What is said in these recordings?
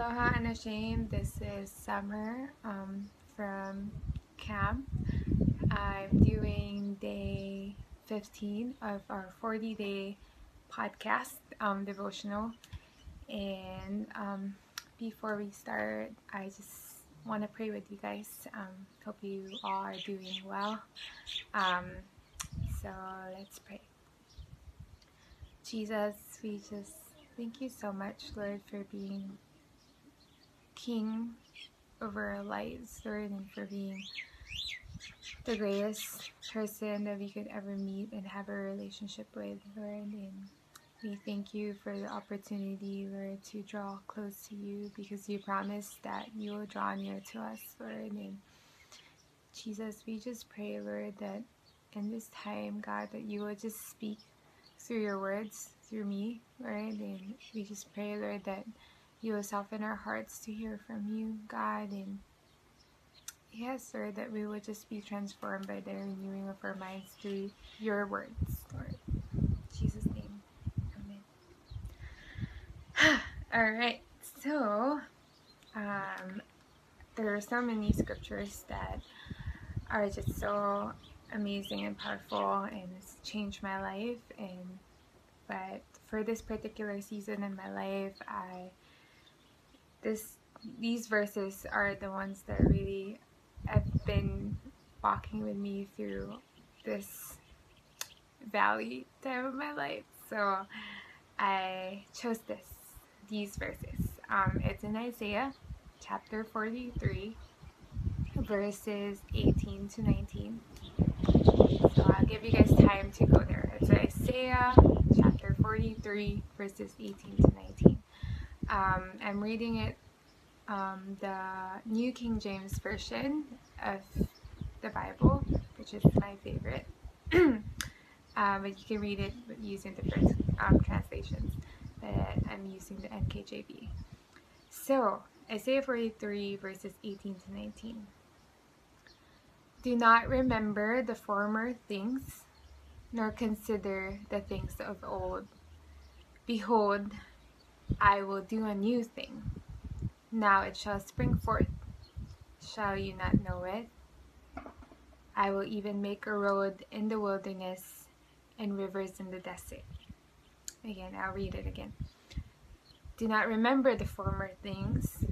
Aloha Unashamed. This is Summer um, from camp. I'm doing day 15 of our 40 day podcast um, devotional. And um, before we start, I just want to pray with you guys. Um, hope you all are doing well. Um, so let's pray. Jesus, we just thank you so much, Lord, for being king over our lives, Lord, and for being the greatest person that we could ever meet and have a relationship with, Lord. And we thank you for the opportunity, Lord, to draw close to you because you promised that you will draw near to us, Lord. And Jesus, we just pray, Lord, that in this time, God, that you will just speak through your words, through me, Lord. And we just pray, Lord, that you will soften our hearts to hear from you, God, and yes, Lord, that we will just be transformed by the renewing of our minds through your words, Lord. In Jesus' name, Amen. All right, so um, there are so many scriptures that are just so amazing and powerful, and it's changed my life. And but for this particular season in my life, I this these verses are the ones that really have been walking with me through this valley time of my life. So I chose this these verses. Um, it's in Isaiah chapter 43 verses 18 to 19. So I'll give you guys time to go there. It's Isaiah chapter 43 verses 18 to 19. Um, I'm reading it um, the New King James Version of the Bible, which is my favorite. um, but you can read it using different um, translations. But I'm using the NKJV. So, Isaiah 43 verses 18 to 19. Do not remember the former things, nor consider the things of old. Behold, I will do a new thing. Now it shall spring forth. Shall you not know it? I will even make a road in the wilderness and rivers in the desert. Again, I'll read it again. Do not remember the former things,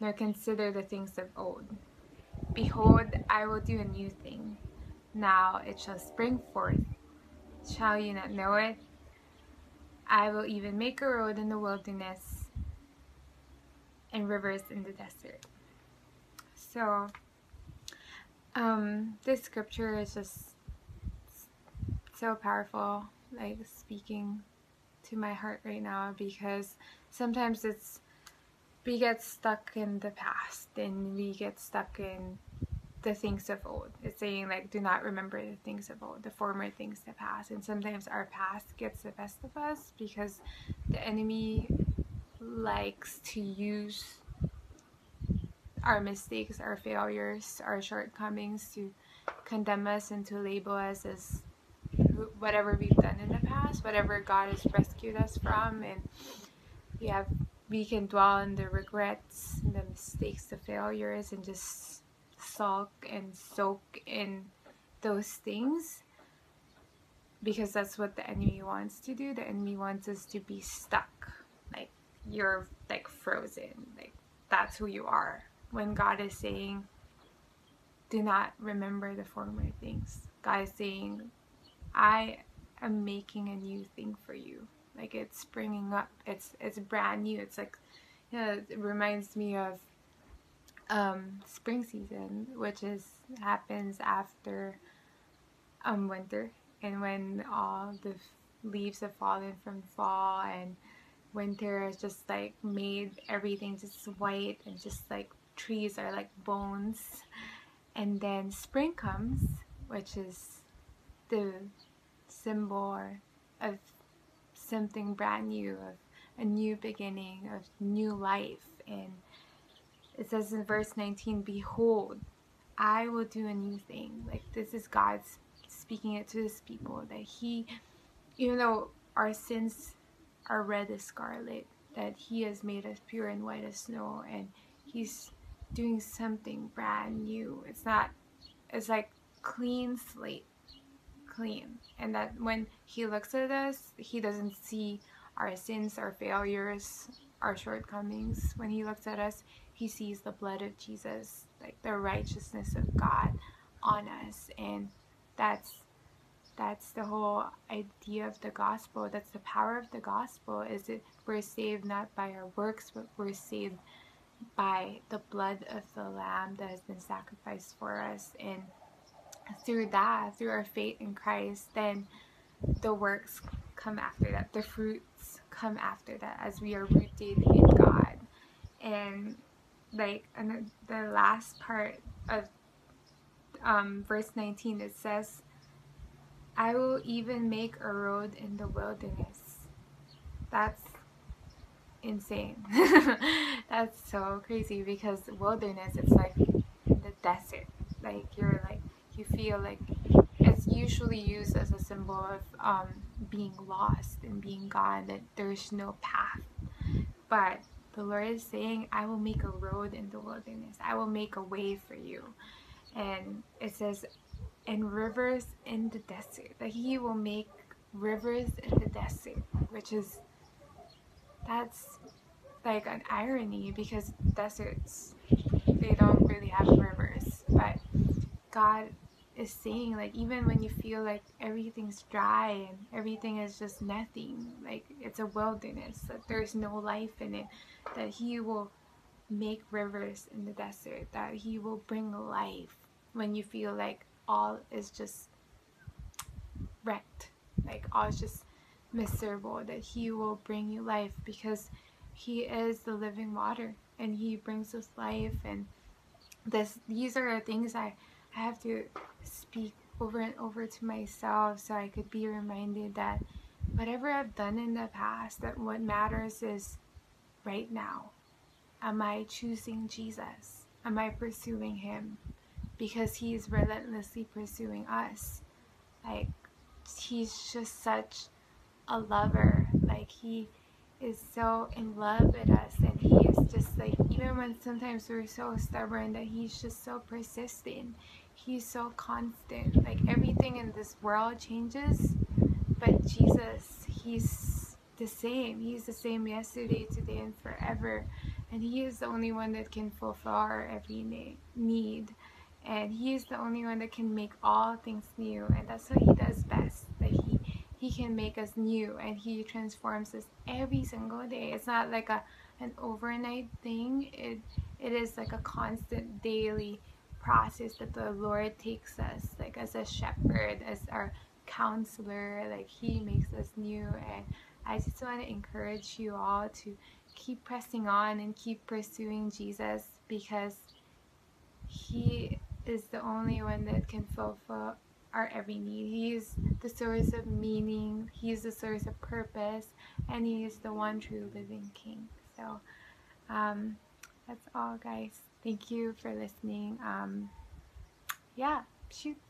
nor consider the things of old. Behold, I will do a new thing. Now it shall spring forth. Shall you not know it? I will even make a road in the wilderness and rivers in the desert. So, um, this scripture is just so powerful, like speaking to my heart right now because sometimes it's we get stuck in the past and we get stuck in the things of old. It's saying like do not remember the things of old, the former things the past. And sometimes our past gets the best of us because the enemy likes to use our mistakes, our failures, our shortcomings to condemn us and to label us as whatever we've done in the past, whatever God has rescued us from, and have we can dwell on the regrets, the mistakes, the failures, and just sulk and soak in those things because that's what the enemy wants to do. The enemy wants us to be stuck, like you're like frozen, like that's who you are. When God is saying, "Do not remember the former things," God is saying, "I am making a new thing for you." Like it's springing up. It's it's brand new. It's like, you know, it reminds me of um, spring season, which is happens after um, winter, and when all the leaves have fallen from fall, and winter has just like made everything just white, and just like trees are like bones, and then spring comes, which is the symbol of something brand new, of a new beginning, of new life, and it says in verse 19, Behold, I will do a new thing. Like this is God speaking it to his people that he, even though our sins are red as scarlet, that He has made us pure and white as snow, and He's doing something brand new. It's not, it's like clean slate, clean. And that when He looks at us, He doesn't see our sins, our failures, our shortcomings. When He looks at us, He sees the blood of Jesus, like the righteousness of God on us. And that's that's the whole idea of the gospel. That's the power of the gospel is that we're saved not by our works but we're saved by the blood of the lamb that has been sacrificed for us. And through that through our faith in christ then the works come after that. The fruits come after that as we are rooted in god. And like and the last part of um, verse 19 it says I will even make a road in the wilderness. That's insane. That's so crazy because wilderness it's like the desert. Like you're like you feel like it's usually used as a symbol of um, being lost and being gone that there's no path. But the Lord is saying, I will make a road in the wilderness. I will make a way for you. And it says, and rivers in the desert. That he will make rivers in the desert, which is that's like an irony because deserts they don't really have rivers, but God is saying like even when you feel like everything's dry and everything is just nothing, like it's a wilderness, that there's no life in it, that he will make rivers in the desert, that he will bring life when you feel like all is just wrecked like all is just miserable that he will bring you life because he is the living water and he brings us life and this these are things I, I have to speak over and over to myself so I could be reminded that whatever I've done in the past that what matters is right now am I choosing Jesus am I pursuing him because He is relentlessly pursuing us. Like, he's just such a lover. Like, he is so in love with us, and he just like, even when sometimes we're so stubborn, that he's just so persistent. He's so constant. Like, everything in this world changes, but Jesus, he's the same. He's the same yesterday, today, and forever. And he is the only one that can fulfill our every need and he is the only one that can make all things new and that's what he does best that he he can make us new and he transforms us every single day it's not like a an overnight thing it it is like a constant daily process that the lord takes us like as a shepherd as our counselor like he makes us new and i just want to encourage you all to keep pressing on and keep pursuing jesus because he is the only one that can fulfill our every need. He is the source of meaning, He is the source of purpose, and He is the one true living King. So, um, that's all, guys. Thank you for listening. Um, yeah, shoots.